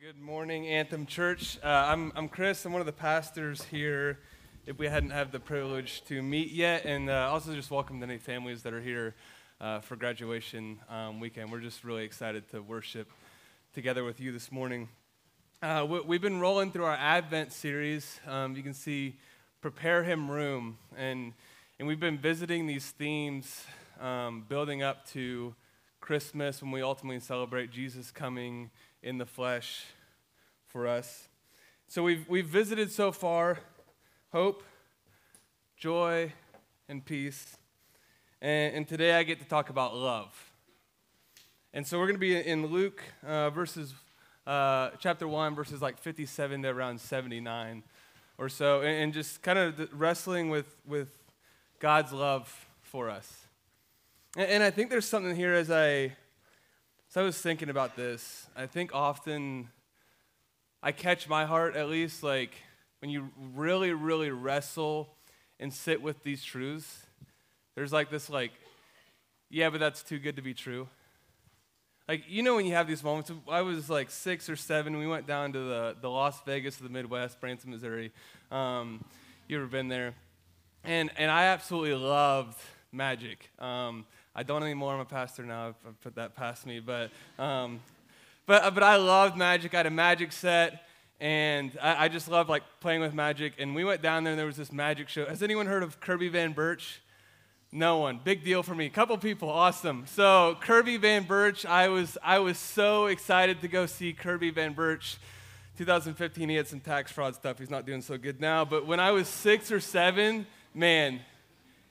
Good morning, Anthem Church. Uh, I'm, I'm Chris. I'm one of the pastors here. If we hadn't had the privilege to meet yet, and uh, also just welcome any families that are here uh, for graduation um, weekend. We're just really excited to worship together with you this morning. Uh, we, have been rolling through our Advent series. Um, you can see "Prepare Him Room," and and we've been visiting these themes, um, building up to Christmas when we ultimately celebrate Jesus coming in the flesh for us. So we've, we've visited so far hope, joy, and peace. And, and today I get to talk about love. And so we're going to be in Luke uh, verses, uh, chapter 1, verses like 57 to around 79 or so, and, and just kind of wrestling with, with God's love for us. And, and I think there's something here as I so I was thinking about this. I think often I catch my heart, at least, like when you really, really wrestle and sit with these truths, there's like this, like, yeah, but that's too good to be true. Like, you know, when you have these moments, I was like six or seven. We went down to the, the Las Vegas of the Midwest, Branson, Missouri. Um, you ever been there? And, and I absolutely loved magic. Um, I don't anymore. I'm a pastor now. I've put that past me. But, um, but, but I loved magic. I had a magic set, and I, I just loved like playing with magic. And we went down there, and there was this magic show. Has anyone heard of Kirby VanBurch? No one. Big deal for me. Couple people. Awesome. So Kirby VanBurch, I was I was so excited to go see Kirby VanBurch. 2015, he had some tax fraud stuff. He's not doing so good now. But when I was six or seven, man,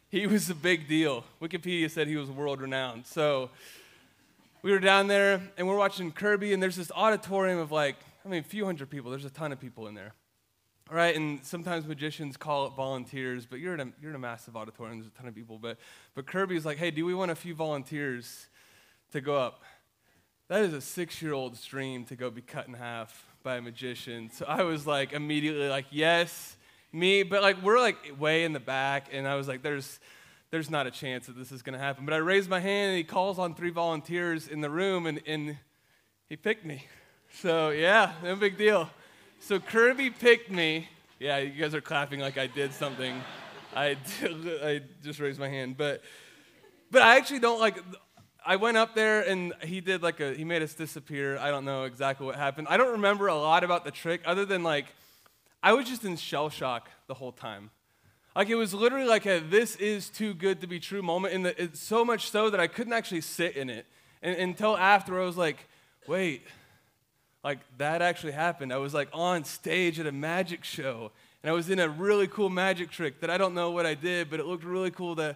he was a big deal. Wikipedia said he was world renowned. So we were down there and we're watching Kirby, and there's this auditorium of like, I mean, a few hundred people. There's a ton of people in there. All right, and sometimes magicians call it volunteers, but you're in a, you're in a massive auditorium, there's a ton of people. But, but Kirby's like, hey, do we want a few volunteers to go up? That is a six year old's dream to go be cut in half by a magician. So I was like, immediately like, yes me, but like we're like way in the back, and I was like, there's there's not a chance that this is gonna happen. But I raised my hand and he calls on three volunteers in the room and, and he picked me. So yeah, no big deal. So Kirby picked me. Yeah, you guys are clapping like I did something. I, I just raised my hand. But but I actually don't like I went up there and he did like a he made us disappear. I don't know exactly what happened. I don't remember a lot about the trick other than like I was just in shell shock the whole time. Like it was literally like a this is too good to be true moment, and it's so much so that I couldn't actually sit in it and, until after I was like, wait, like that actually happened. I was like on stage at a magic show, and I was in a really cool magic trick that I don't know what I did, but it looked really cool to,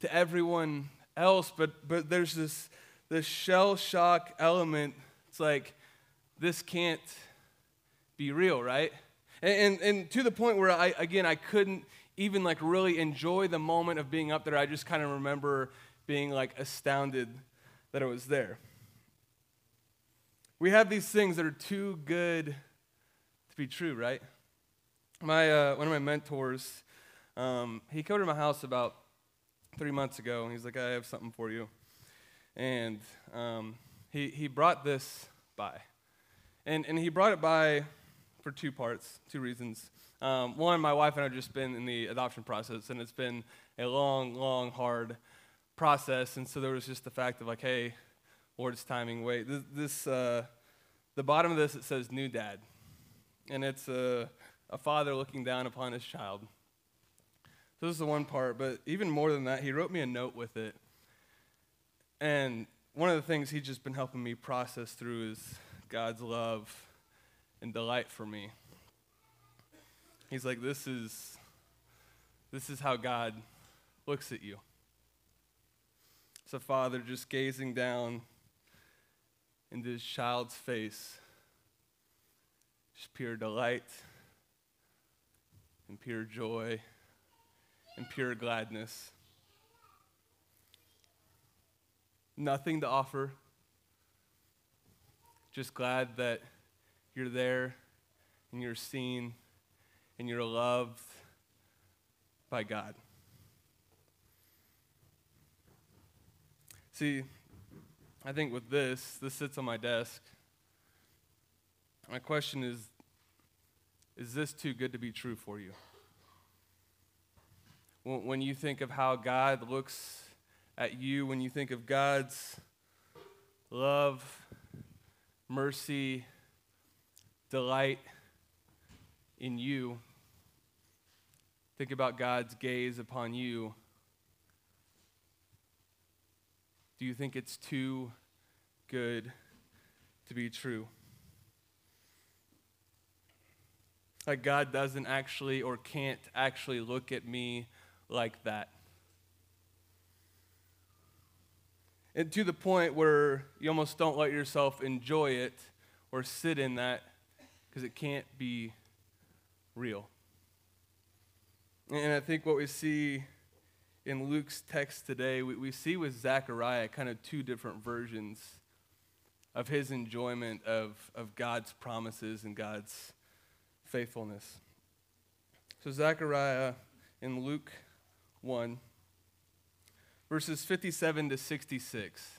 to everyone else. But but there's this this shell shock element. It's like this can't be real, right? And, and, to the point where I, again, I couldn't even like really enjoy the moment of being up there. I just kind of remember being like astounded that I was there. We have these things that are too good to be true, right? My, uh, one of my mentors, um, he came to my house about three months ago, and he's like, I have something for you. And um, he, he brought this by. And, and he brought it by for two parts, two reasons. Um, one, my wife and I have just been in the adoption process, and it's been a long, long, hard process. And so there was just the fact of like, hey, Lord's timing. Wait, this, this uh, the bottom of this it says new dad, and it's a, a father looking down upon his child. So this is the one part, but even more than that, he wrote me a note with it. And one of the things he's just been helping me process through is God's love and delight for me. He's like, this is, this is how God looks at you. A father just gazing down into his child's face, just pure delight and pure joy and pure gladness. Nothing to offer, just glad that you're there and you're seen and you're loved by God. See, I think with this, this sits on my desk. My question is Is this too good to be true for you? When you think of how God looks at you, when you think of God's love, mercy, delight in you, think about God's gaze upon you. Do you think it's too good to be true? Like God doesn't actually or can't actually look at me like that. And to the point where you almost don't let yourself enjoy it or sit in that because it can't be real. And I think what we see in Luke's text today, we, we see with Zechariah kind of two different versions of his enjoyment of, of God's promises and God's faithfulness. So, Zechariah in Luke 1, verses 57 to 66.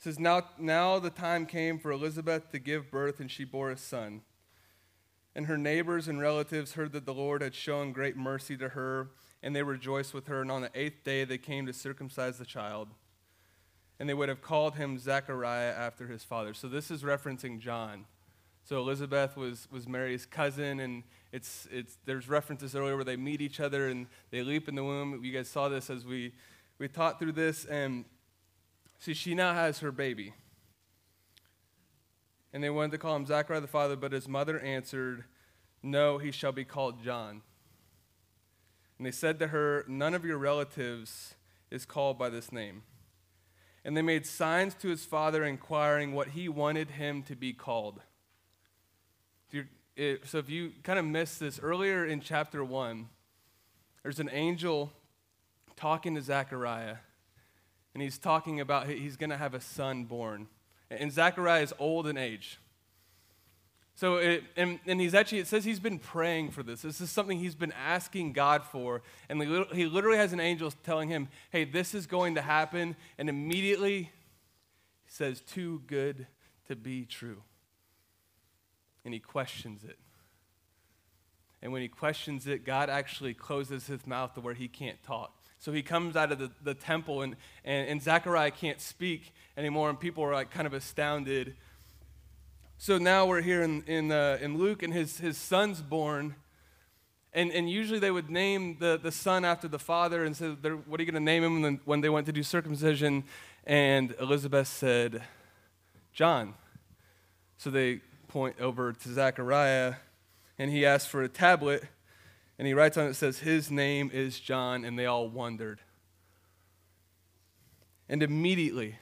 It says, now, now the time came for Elizabeth to give birth, and she bore a son. And her neighbors and relatives heard that the Lord had shown great mercy to her, and they rejoiced with her. And on the eighth day they came to circumcise the child. And they would have called him Zechariah after his father. So this is referencing John. So Elizabeth was, was Mary's cousin, and it's, it's, there's references earlier where they meet each other and they leap in the womb. You guys saw this as we, we taught through this. And see, she now has her baby. And they wanted to call him Zechariah the father, but his mother answered, No, he shall be called John. And they said to her, None of your relatives is called by this name. And they made signs to his father, inquiring what he wanted him to be called so if you kind of missed this earlier in chapter 1, there's an angel talking to Zechariah, and he's talking about he's going to have a son born. And Zechariah is old in age. So, it, and, and he's actually, it says he's been praying for this. This is something he's been asking God for. And he literally has an angel telling him, hey, this is going to happen. And immediately he says, too good to be true and he questions it. And when he questions it, God actually closes his mouth to where he can't talk. So he comes out of the, the temple, and, and, and Zechariah can't speak anymore, and people are like kind of astounded. So now we're here in, in, uh, in Luke, and his, his son's born. And, and usually they would name the, the son after the father and say, What are you going to name him? When they went to do circumcision, and Elizabeth said, John. So they point over to Zechariah, and he asks for a tablet, and he writes on it, says, His name is John, and they all wondered. And immediately,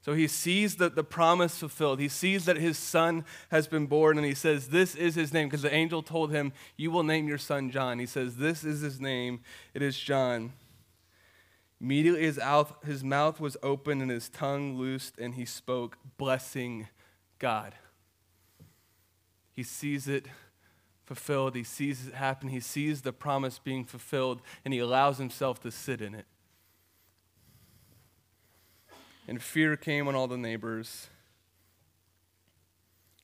so he sees that the promise fulfilled. He sees that his son has been born, and he says, This is his name, because the angel told him, You will name your son John. He says, This is his name. It is John. Immediately his mouth, his mouth was open and his tongue loosed, and he spoke, blessing God. He sees it fulfilled. He sees it happen. He sees the promise being fulfilled, and he allows himself to sit in it. And fear came on all the neighbors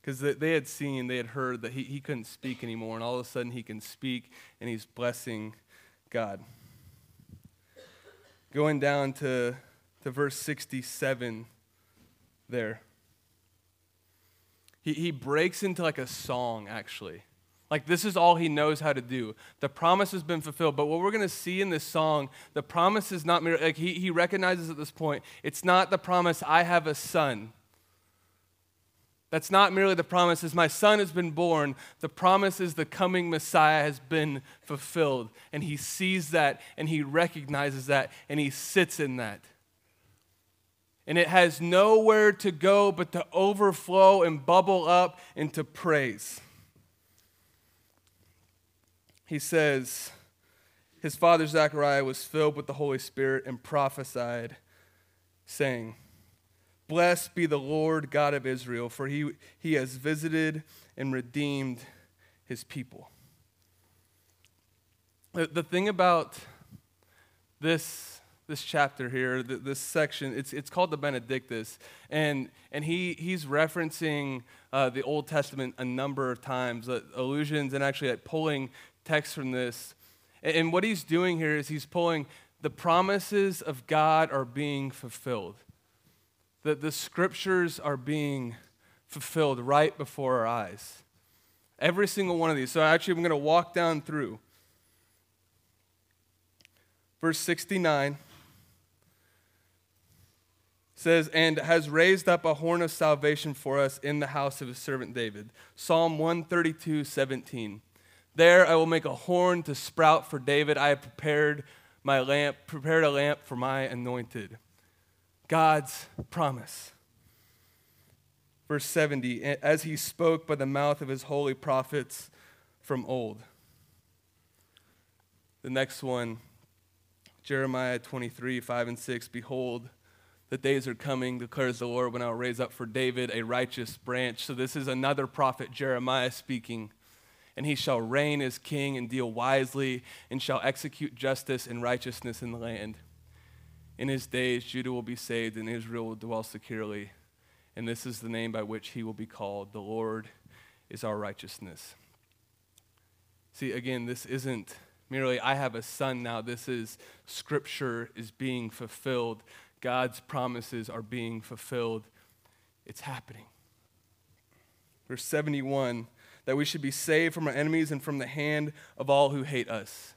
because they had seen, they had heard that he, he couldn't speak anymore, and all of a sudden he can speak, and he's blessing God. Going down to, to verse 67 there he, he breaks into like a song, actually. Like, this is all he knows how to do. The promise has been fulfilled. But what we're going to see in this song, the promise is not, merely like, he, he recognizes at this point, it's not the promise, I have a son. That's not merely the promise, as my son has been born. The promise is the coming Messiah has been fulfilled. And he sees that and he recognizes that and he sits in that and it has nowhere to go but to overflow and bubble up into praise. He says, His father Zechariah was filled with the Holy Spirit and prophesied, saying, Blessed be the Lord God of Israel, for he, he has visited and redeemed his people. The, the thing about this this chapter here, this section, it's, it's called the Benedictus. And, and he, he's referencing uh, the Old Testament a number of times, uh, allusions, and actually like, pulling text from this. And, what he's doing here is he's pulling the promises of God are being fulfilled, that the scriptures are being fulfilled right before our eyes. Every single one of these. So actually, I'm going to walk down through. Verse 69 says, And has raised up a horn of salvation for us in the house of his servant David. Psalm 132, 17. There I will make a horn to sprout for David. I have prepared my lamp, prepared a lamp for my anointed. God's promise. Verse 70, as he spoke by the mouth of his holy prophets from old. The next one, Jeremiah 23, 5 and 6. Behold, the days are coming, declares the Lord, when I will raise up for David a righteous branch. So this is another prophet, Jeremiah, speaking and he shall reign as king and deal wisely and shall execute justice and righteousness in the land. In his days, Judah will be saved and Israel will dwell securely. And this is the name by which he will be called The Lord is our righteousness. See, again, this isn't merely, I have a son now. This is scripture is being fulfilled. God's promises are being fulfilled. It's happening. Verse 71 that we should be saved from our enemies and from the hand of all who hate us.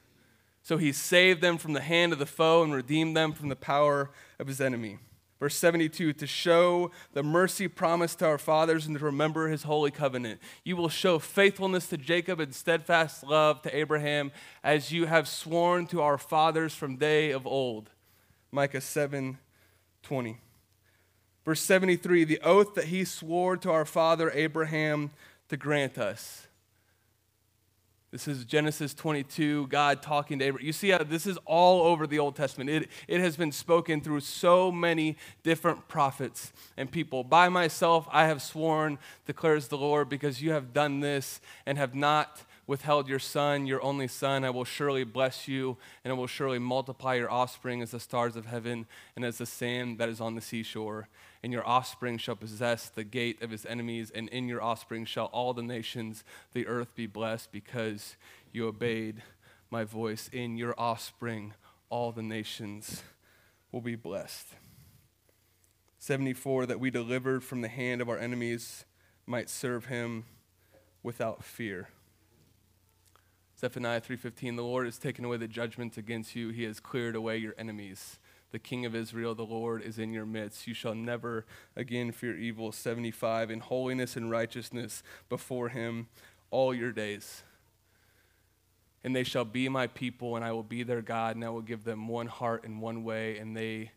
So he saved them from the hand of the foe and redeemed them from the power of his enemy. Verse 72 to show the mercy promised to our fathers and to remember his holy covenant. You will show faithfulness to Jacob and steadfast love to Abraham as you have sworn to our fathers from day of old. Micah 7 20. Verse 73 the oath that he swore to our father Abraham to grant us. This is Genesis 22, God talking to Abraham. You see this is all over the Old Testament. It, it has been spoken through so many different prophets and people. By myself I have sworn, declares the Lord, because you have done this and have not withheld your son, your only son. I will surely bless you, and I will surely multiply your offspring as the stars of heaven and as the sand that is on the seashore and your offspring shall possess the gate of his enemies, and in your offspring shall all the nations the earth be blessed, because you obeyed my voice. In your offspring, all the nations will be blessed. 74 that we delivered from the hand of our enemies might serve him without fear. Zephaniah 3:15 The Lord has taken away the judgment against you he has cleared away your enemies the King of Israel, the Lord, is in your midst. You shall never again fear evil. 75, in holiness and righteousness before him all your days. And they shall be my people, and I will be their God, and I will give them one heart and one way, and they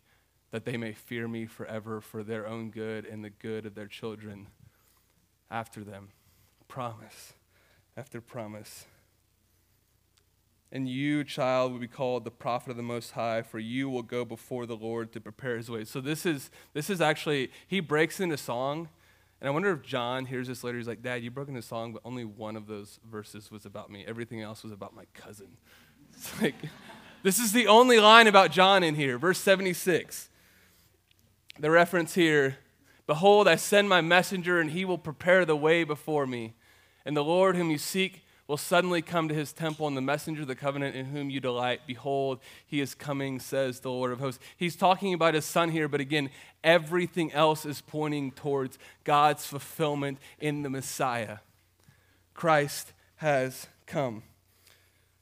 that they may fear me forever for their own good and the good of their children after them. Promise after promise. And you, child, will be called the prophet of the Most High, for you will go before the Lord to prepare his way. So this is this is actually he breaks into song, and I wonder if John hears this later. He's like, "Dad, you broke into song, but only one of those verses was about me. Everything else was about my cousin." It's like this is the only line about John in here, verse seventy-six. The reference here: "Behold, I send my messenger, and he will prepare the way before me, and the Lord whom you seek." Will suddenly come to his temple, and the messenger of the covenant in whom you delight, behold, he is coming, says the Lord of hosts. He's talking about his son here, but again, everything else is pointing towards God's fulfillment in the Messiah. Christ has come.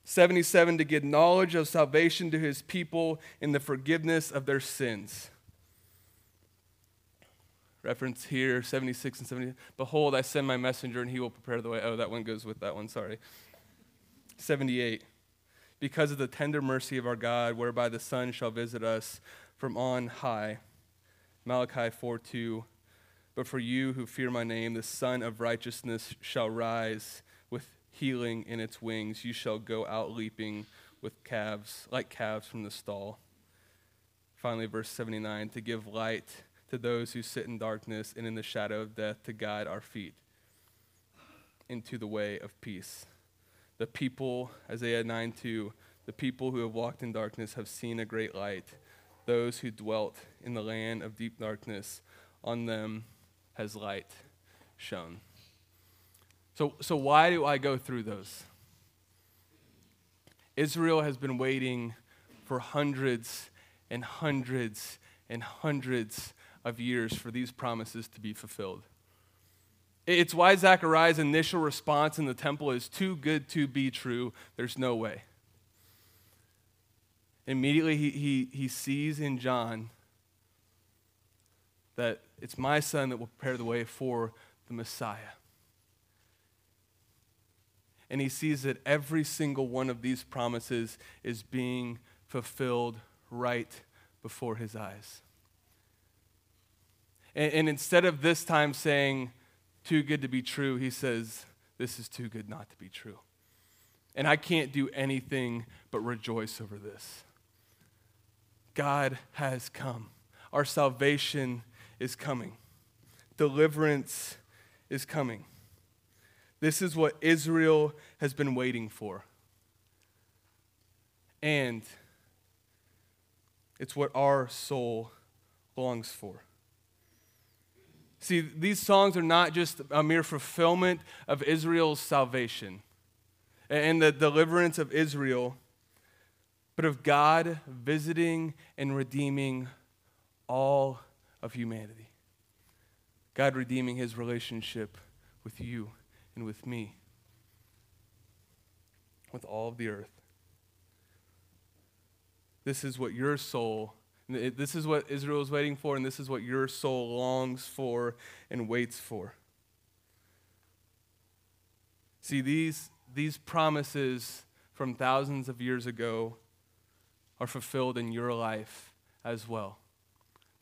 77 to give knowledge of salvation to his people in the forgiveness of their sins. Reference here, 76 and 70. Behold, I send my messenger and he will prepare the way. Oh, that one goes with that one, sorry. 78. Because of the tender mercy of our God, whereby the sun shall visit us from on high. Malachi 4 2. But for you who fear my name, the sun of righteousness shall rise with healing in its wings. You shall go out leaping with calves, like calves from the stall. Finally, verse 79 to give light to those who sit in darkness and in the shadow of death to guide our feet into the way of peace. The people, Isaiah 9 2, the people who have walked in darkness have seen a great light. those who dwelt in the land of deep darkness, on them has light shone. So, so why do I go through those? Israel has been waiting for hundreds and hundreds and hundreds of years for these promises to be fulfilled. It's why Zechariah's initial response in the temple is too good to be true. There's no way. Immediately, he, he, he sees in John that it's my son that will prepare the way for the Messiah. And he sees that every single one of these promises is being fulfilled right before his eyes. And, and instead of this time saying, too good to be true, he says, this is too good not to be true. And I can't do anything but rejoice over this. God has come. Our salvation is coming. Deliverance is coming. This is what Israel has been waiting for. And it's what our soul longs for. See, these songs are not just a mere fulfillment of Israel's salvation and the deliverance of Israel, but of God visiting and redeeming all of humanity. God redeeming his relationship with you and with me, with all of the earth. This is what your soul, this is what Israel is waiting for, and this is what your soul longs for and waits for. See, these, these promises from thousands of years ago are fulfilled in your life as well.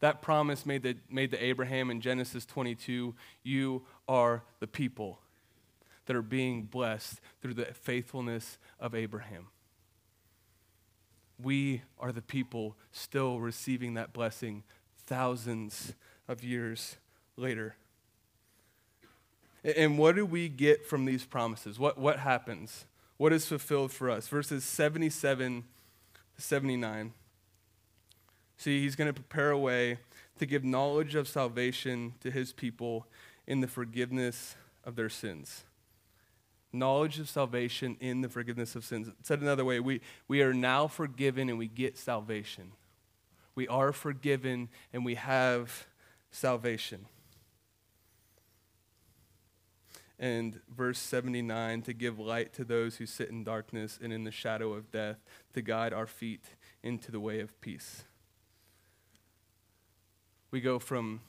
That promise made to, made to Abraham in Genesis 22 you are the people that are being blessed through the faithfulness of Abraham we are the people still receiving that blessing thousands of years later. And what do we get from these promises? What, what happens? What is fulfilled for us? Verses 77 to 79. See, he's going to prepare a way to give knowledge of salvation to his people in the forgiveness of their sins knowledge of salvation in the forgiveness of sins. Said another way, we, we are now forgiven and we get salvation. We are forgiven and we have salvation. And verse 79 to give light to those who sit in darkness and in the shadow of death, to guide our feet into the way of peace. We go from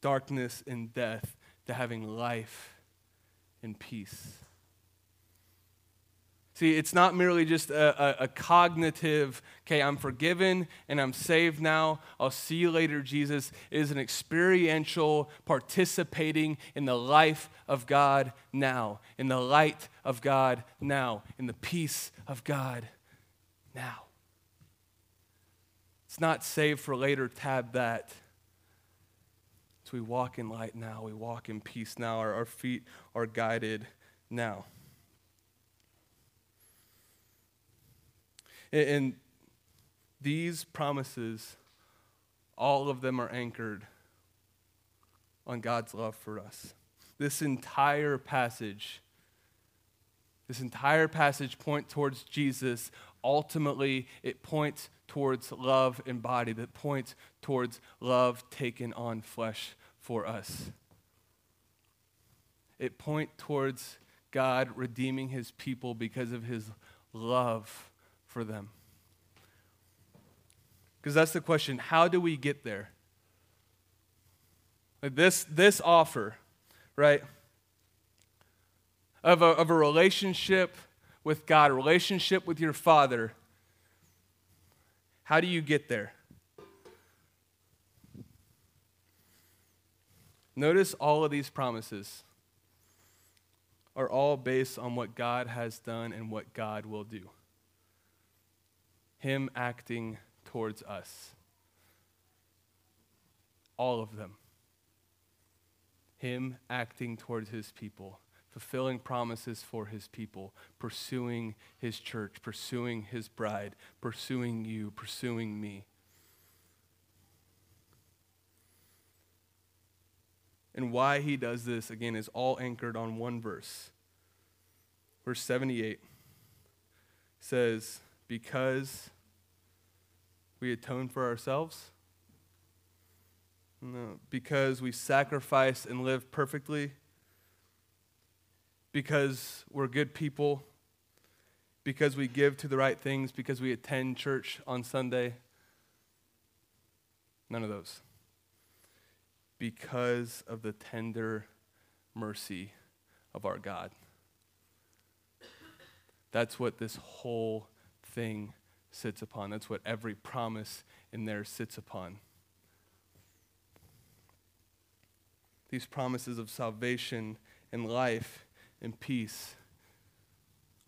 darkness and death to having life and peace. See, it's not merely just a, a, a, cognitive, okay, I'm forgiven and I'm saved now. I'll see you later, Jesus. It is an experiential participating in the life of God now, in the light of God now, in the peace of God now. It's not saved for later, tab that. So we walk in light now, we walk in peace now, our, our feet are guided now. And these promises, all of them are anchored on God's love for us. This entire passage, this entire passage points towards Jesus. Ultimately, it points towards love embodied, that points towards love taken on flesh for us. It points towards God redeeming his people because of his love for them? Because that's the question how do we get there? Like this, this offer, right, of a, of a relationship with God, a relationship with your Father, how do you get there? Notice all of these promises are all based on what God has done and what God will do. Him acting towards us. All of them. Him acting towards His people, fulfilling promises for His people, pursuing His church, pursuing His bride, pursuing you, pursuing me. And why he does this, again, is all anchored on one verse. Verse 78 says, because we atone for ourselves? No, because we sacrifice and live perfectly? Because we're good people? Because we give to the right things? Because we attend church on Sunday? None of those. Because of the tender mercy of our God. That's what this whole thing sits upon. That's what every promise in there sits upon. These promises of salvation and life and peace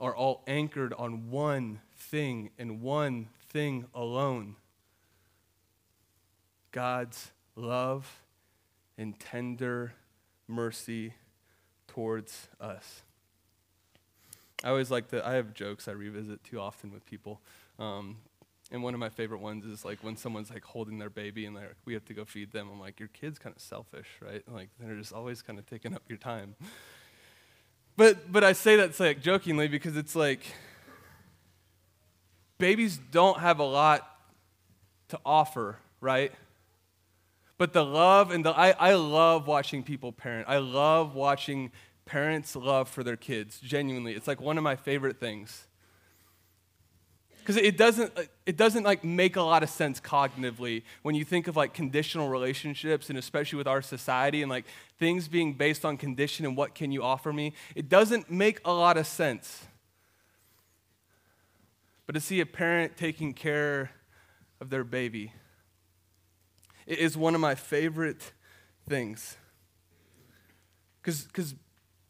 are all anchored on one thing and one thing alone God's love and tender mercy towards us. I always like to, I have jokes I revisit too often with people. Um, and one of my favorite ones is like when someone's like holding their baby and like, we have to go feed them. I'm like, your kid's kind of selfish, right? Like they're just always kind of taking up your time. But but I say that like jokingly because it's like babies don't have a lot to offer, right? But the love and the I, I love watching people parent. I love watching parents' love for their kids. Genuinely. It's like one of my favorite things because it doesn't it doesn't like make a lot of sense cognitively when you think of like conditional relationships and especially with our society and like things being based on condition and what can you offer me it doesn't make a lot of sense but to see a parent taking care of their baby it is one of my favorite things because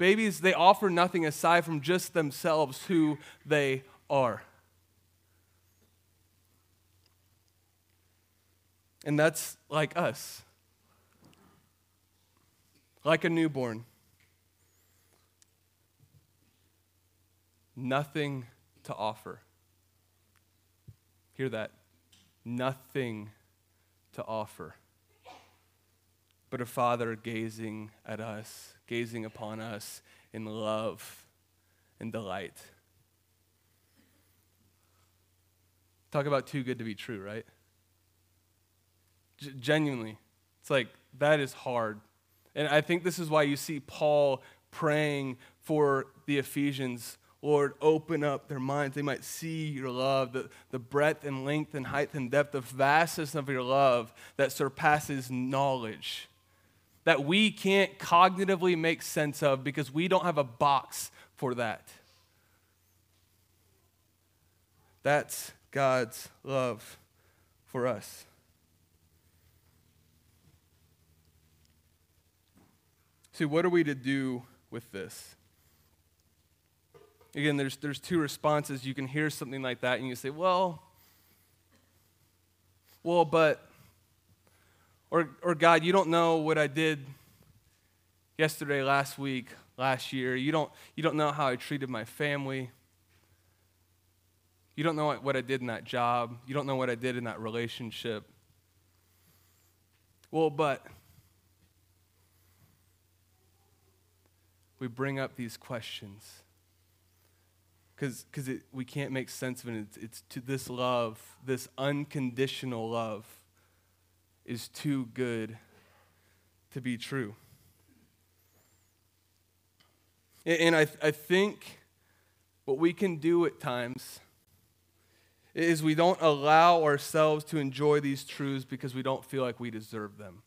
babies they offer nothing aside from just themselves who they are And that's like us, like a newborn. Nothing to offer. Hear that? Nothing to offer. But a father gazing at us, gazing upon us in love and delight. Talk about too good to be true, right? G- genuinely. It's like, that is hard. And I think this is why you see Paul praying for the Ephesians Lord, open up their minds. They might see your love, the, the breadth and length and height and depth, the vastness of your love that surpasses knowledge, that we can't cognitively make sense of because we don't have a box for that. That's God's love for us. See, what are we to do with this? Again, there's, there's two responses. You can hear something like that and you say, well, well, but, or, or God, you don't know what I did yesterday, last week, last year. You don't, you don't know how I treated my family. You don't know what, I did in that job. You don't know what I did in that relationship. Well, but we bring up these questions because we can't make sense of it. It's, it's to this love, this unconditional love, is too good to be true. And I, I think what we can do at times is we don't allow ourselves to enjoy these truths because we don't feel like we deserve them.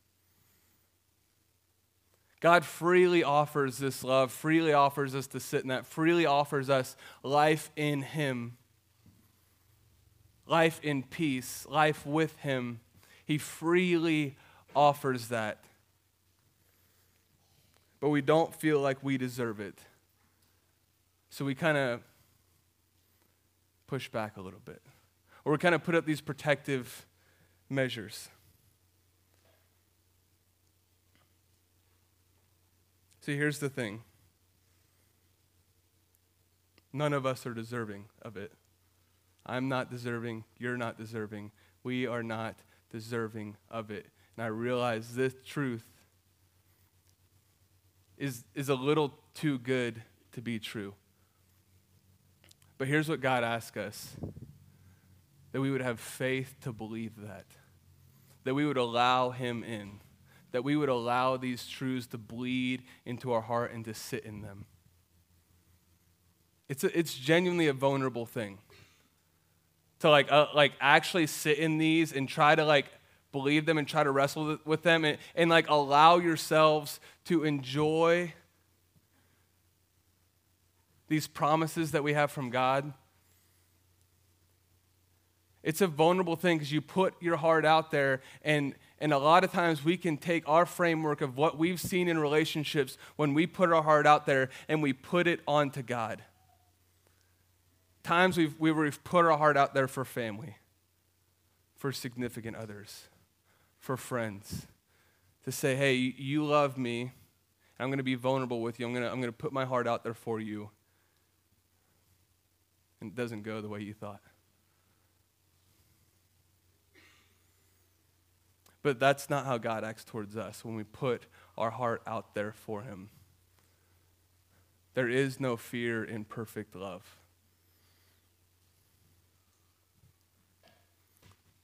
God freely offers this love, freely offers us to sit in that, freely offers us life in Him, life in peace, life with Him. He freely offers that. But we don't feel like we deserve it. So we kind of push back a little bit. Or we kind of put up these protective measures. See, here's the thing none of us are deserving of it. I'm not deserving. You're not deserving. We are not deserving of it. And I realize this truth is, is a little too good to be true. But here's what God asks us that we would have faith to believe that, that we would allow Him in, that we would allow these truths to bleed into our heart and to sit in them. It's, a, it's genuinely a vulnerable thing to like, uh, like actually sit in these and try to like believe them and try to wrestle with them and, and like allow yourselves to enjoy these promises that we have from God. It's a vulnerable thing because you put your heart out there, and, and a lot of times we can take our framework of what we've seen in relationships when we put our heart out there and we put it onto God. Times we've, we've put our heart out there for family, for significant others, for friends, to say, hey, you love me. I'm going to be vulnerable with you. I'm going to, I'm going to put my heart out there for you. And it doesn't go the way you thought. But that's not how God acts towards us when we put our heart out there for Him. There is no fear in perfect love.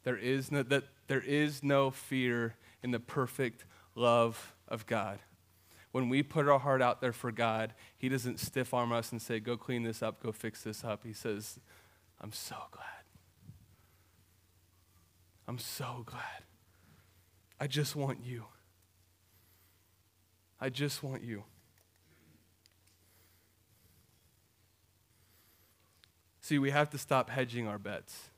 There is no, that there is no fear in the perfect love of God. When we put our heart out there for God, He doesn't stiff arm us and say, Go clean this up, go fix this up. He says, I'm so glad. I'm so glad. I just want you. I just want you. See, we have to stop hedging our bets.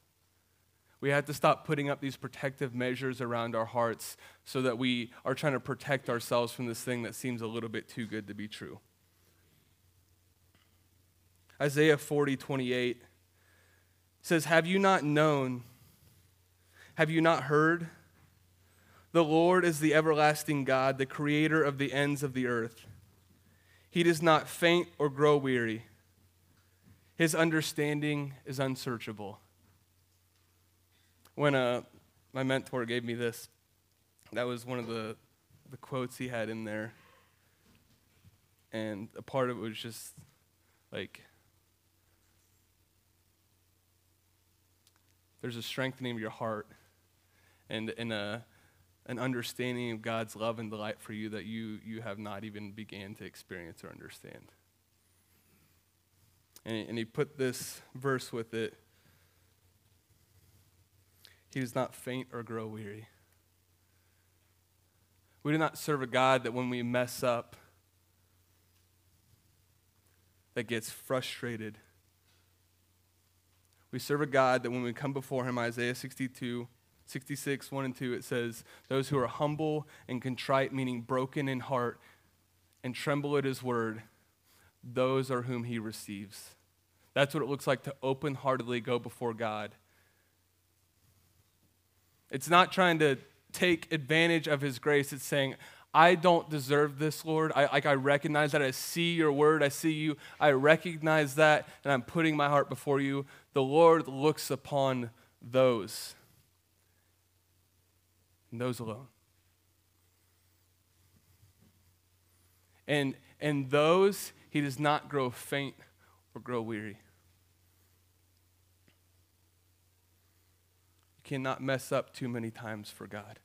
We have to stop putting up these protective measures around our hearts so that we are trying to protect ourselves from this thing that seems a little bit too good to be true. Isaiah 40, 28 says, Have you not known? Have you not heard? The Lord is the everlasting God, the creator of the ends of the earth. He does not faint or grow weary. His understanding is unsearchable when uh, my mentor gave me this, that was one of the, the quotes he had in there. And a part of it was just like, there's a strengthening of your heart and, and a, an understanding of God's love and delight for you that you, you have not even began to experience or understand. And, and he put this verse with it he does not faint or grow weary. We do not serve a God that when we mess up, that gets frustrated. We serve a God that when we come before him, Isaiah 62, 66, 1 and 2, it says, Those who are humble and contrite, meaning broken in heart, and tremble at his word, those are whom he receives. That's what it looks like to open heartedly go before God it's not trying to take advantage of his grace. It's saying, I don't deserve this, Lord. I, like, I recognize that. I see your word. I see you. I recognize that, and I'm putting my heart before you. The Lord looks upon those, and those alone. And, and those, he does not grow faint or grow weary. Cannot mess up too many times for God.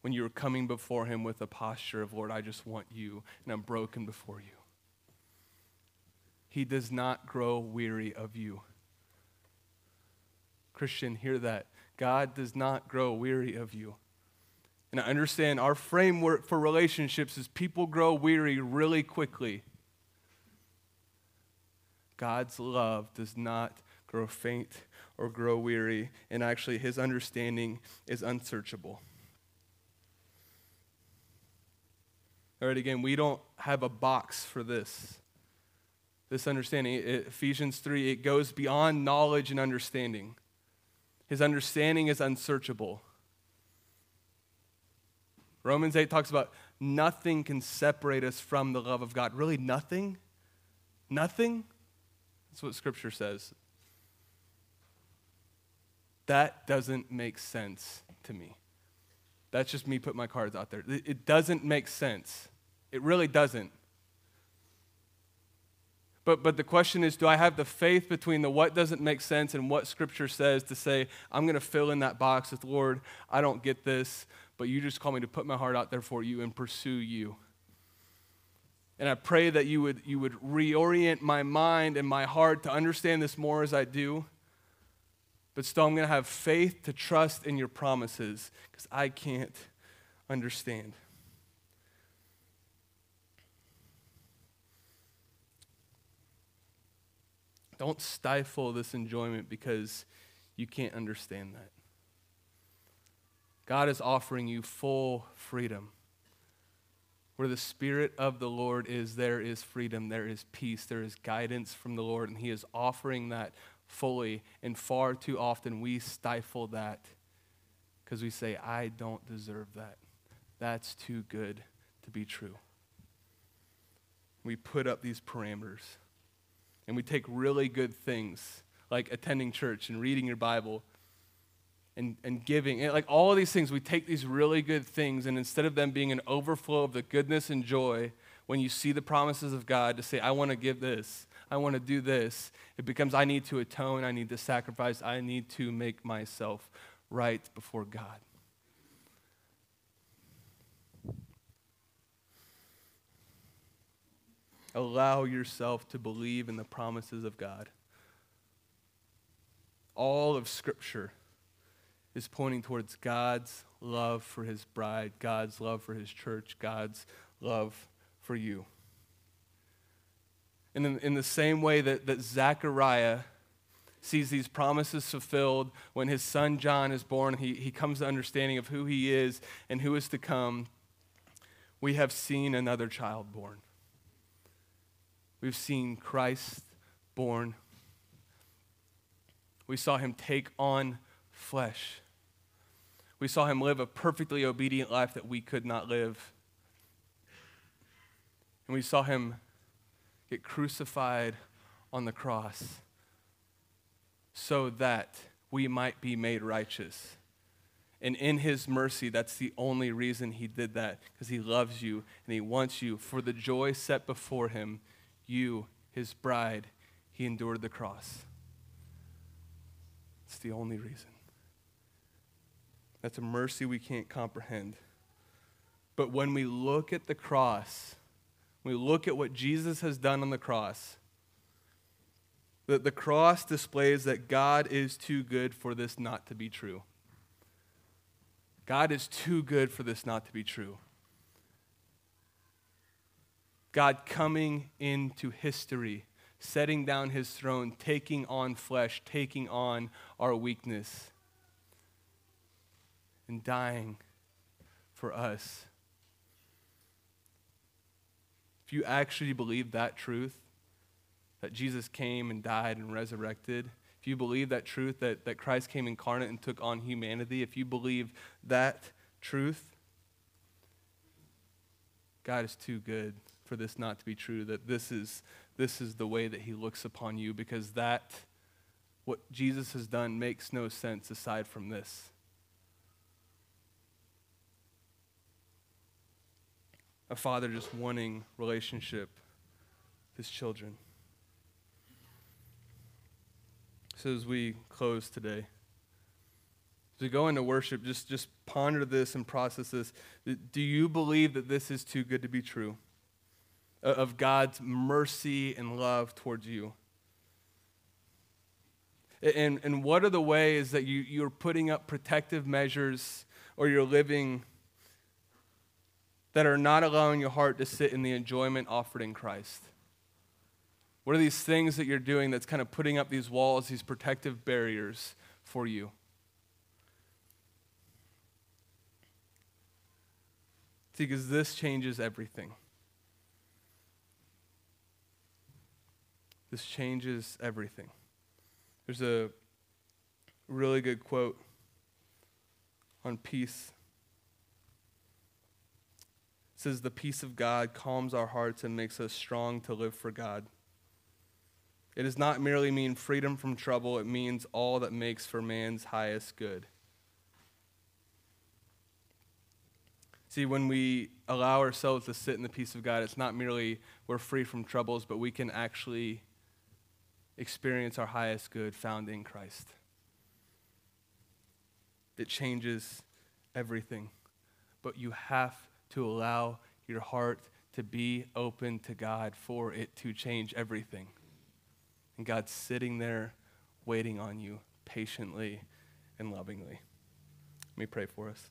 When you're coming before Him with a posture of, Lord, I just want you, and I'm broken before you. He does not grow weary of you. Christian, hear that. God does not grow weary of you. And I understand our framework for relationships is people grow weary really quickly. God's love does not grow faint or grow weary, and actually, his understanding is unsearchable. All right, again, we don't have a box for this. This understanding, Ephesians 3, it goes beyond knowledge and understanding. His understanding is unsearchable. Romans 8 talks about nothing can separate us from the love of God. Really, nothing? Nothing? That's what Scripture says. That doesn't make sense to me. That's just me put my cards out there. It doesn't make sense. It really doesn't. But, but the question is do I have the faith between the what doesn't make sense and what Scripture says to say, I'm going to fill in that box with, Lord, I don't get this, but you just call me to put my heart out there for you and pursue you. And I pray that you would, you would reorient my mind and my heart to understand this more as I do. But still, I'm going to have faith to trust in your promises because I can't understand. Don't stifle this enjoyment because you can't understand that. God is offering you full freedom. Where the Spirit of the Lord is, there is freedom, there is peace, there is guidance from the Lord, and He is offering that fully. And far too often we stifle that because we say, I don't deserve that. That's too good to be true. We put up these parameters. And we take really good things like attending church and reading your Bible and, and giving. And like all of these things, we take these really good things, and instead of them being an overflow of the goodness and joy, when you see the promises of God to say, I want to give this, I want to do this, it becomes, I need to atone, I need to sacrifice, I need to make myself right before God. Allow yourself to believe in the promises of God. All of Scripture is pointing towards God's love for his bride, God's love for his church, God's love for you. And in, in the same way that, that Zechariah sees these promises fulfilled when his son John is born, he, he comes to understanding of who he is and who is to come. We have seen another child born. We've seen Christ born. We saw him take on flesh. We saw him live a perfectly obedient life that we could not live. And we saw him get crucified on the cross so that we might be made righteous. And in his mercy, that's the only reason he did that, because he loves you and he wants you. For the joy set before him, you, his bride, he endured the cross. It's the only reason. That's a mercy we can't comprehend. But when we look at the cross, we look at what Jesus has done on the cross, that the cross displays that God is too good for this not to be true. God is too good for this not to be true. God coming into history, setting down his throne, taking on flesh, taking on our weakness, and dying for us. If you actually believe that truth, that Jesus came and died and resurrected, if you believe that truth, that, that Christ came incarnate and took on humanity, if you believe that truth, God is too good for this not to be true, that this is, this is the way that he looks upon you, because that, what Jesus has done, makes no sense aside from this. A father just wanting relationship with his children. So as we close today, as we go into worship, just, just ponder this and process this. Do you believe that this is too good to be true? of God's mercy and love towards you? And, and what are the ways that you, you're putting up protective measures or you're living that are not allowing your heart to sit in the enjoyment offered in Christ? What are these things that you're doing that's kind of putting up these walls, these protective barriers for you? See, because this changes everything. This changes everything. There's a really good quote on peace. Says, The peace of God calms our hearts and makes us strong to live for God. It does not merely mean freedom from trouble, it means all that makes for man's highest good. See, when we allow ourselves to sit in the peace of God, it's not merely we're free from troubles, but we can actually experience our highest good found in Christ. It changes everything. But you have to allow your heart to be open to God for it to change everything. And God's sitting there waiting on you patiently and lovingly. Let me pray for us.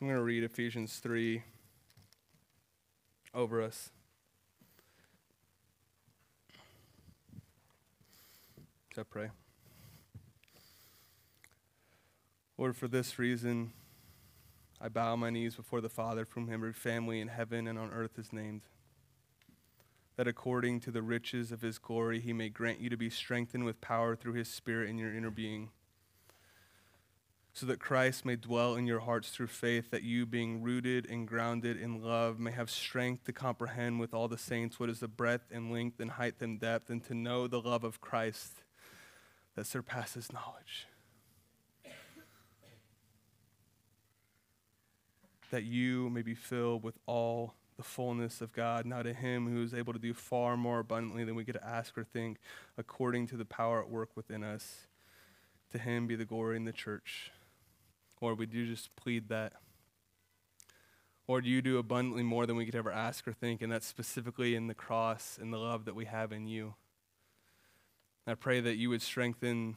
I'm going to read Ephesians 3 over us. I pray. Lord, for this reason, I bow my knees before the Father, from whom every family in heaven and on earth is named, that according to the riches of his glory, he may grant you to be strengthened with power through his Spirit in your inner being so that Christ may dwell in your hearts through faith, that you, being rooted and grounded in love, may have strength to comprehend with all the saints what is the breadth and length and height and depth, and to know the love of Christ that surpasses knowledge. That you may be filled with all the fullness of God, now to him who is able to do far more abundantly than we could ask or think, according to the power at work within us. To him be the glory in the church Lord, would you just plead that? Lord, you do abundantly more than we could ever ask or think, and that's specifically in the cross and the love that we have in you. I pray that you would strengthen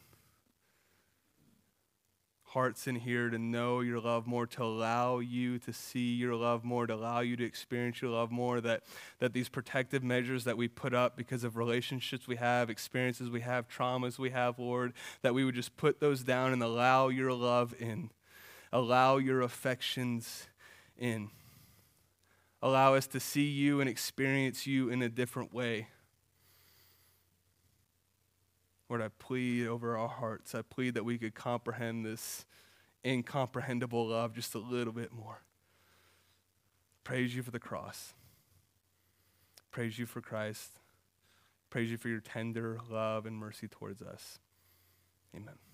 hearts in here to know your love more, to allow you to see your love more, to allow you to experience your love more, that, that these protective measures that we put up because of relationships we have, experiences we have, traumas we have, Lord, that we would just put those down and allow your love in allow your affections in. Allow us to see you and experience you in a different way. Lord, I plead over our hearts. I plead that we could comprehend this incomprehensible love just a little bit more. Praise you for the cross. Praise you for Christ. Praise you for your tender love and mercy towards us. Amen.